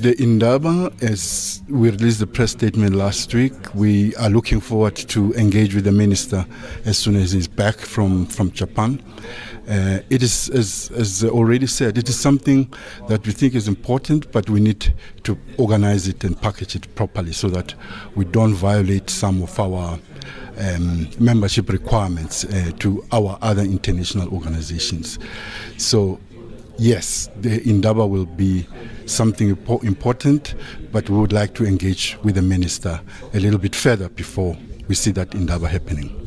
The Indaba, as we released the press statement last week, we are looking forward to engage with the minister as soon as he's back from, from Japan. Uh, it is, as, as already said, it is something that we think is important, but we need to organize it and package it properly so that we don't violate some of our um, membership requirements uh, to our other international organizations. So yes, the Indaba will be something important, but we would like to engage with the minister a little bit further before we see that Indaba happening.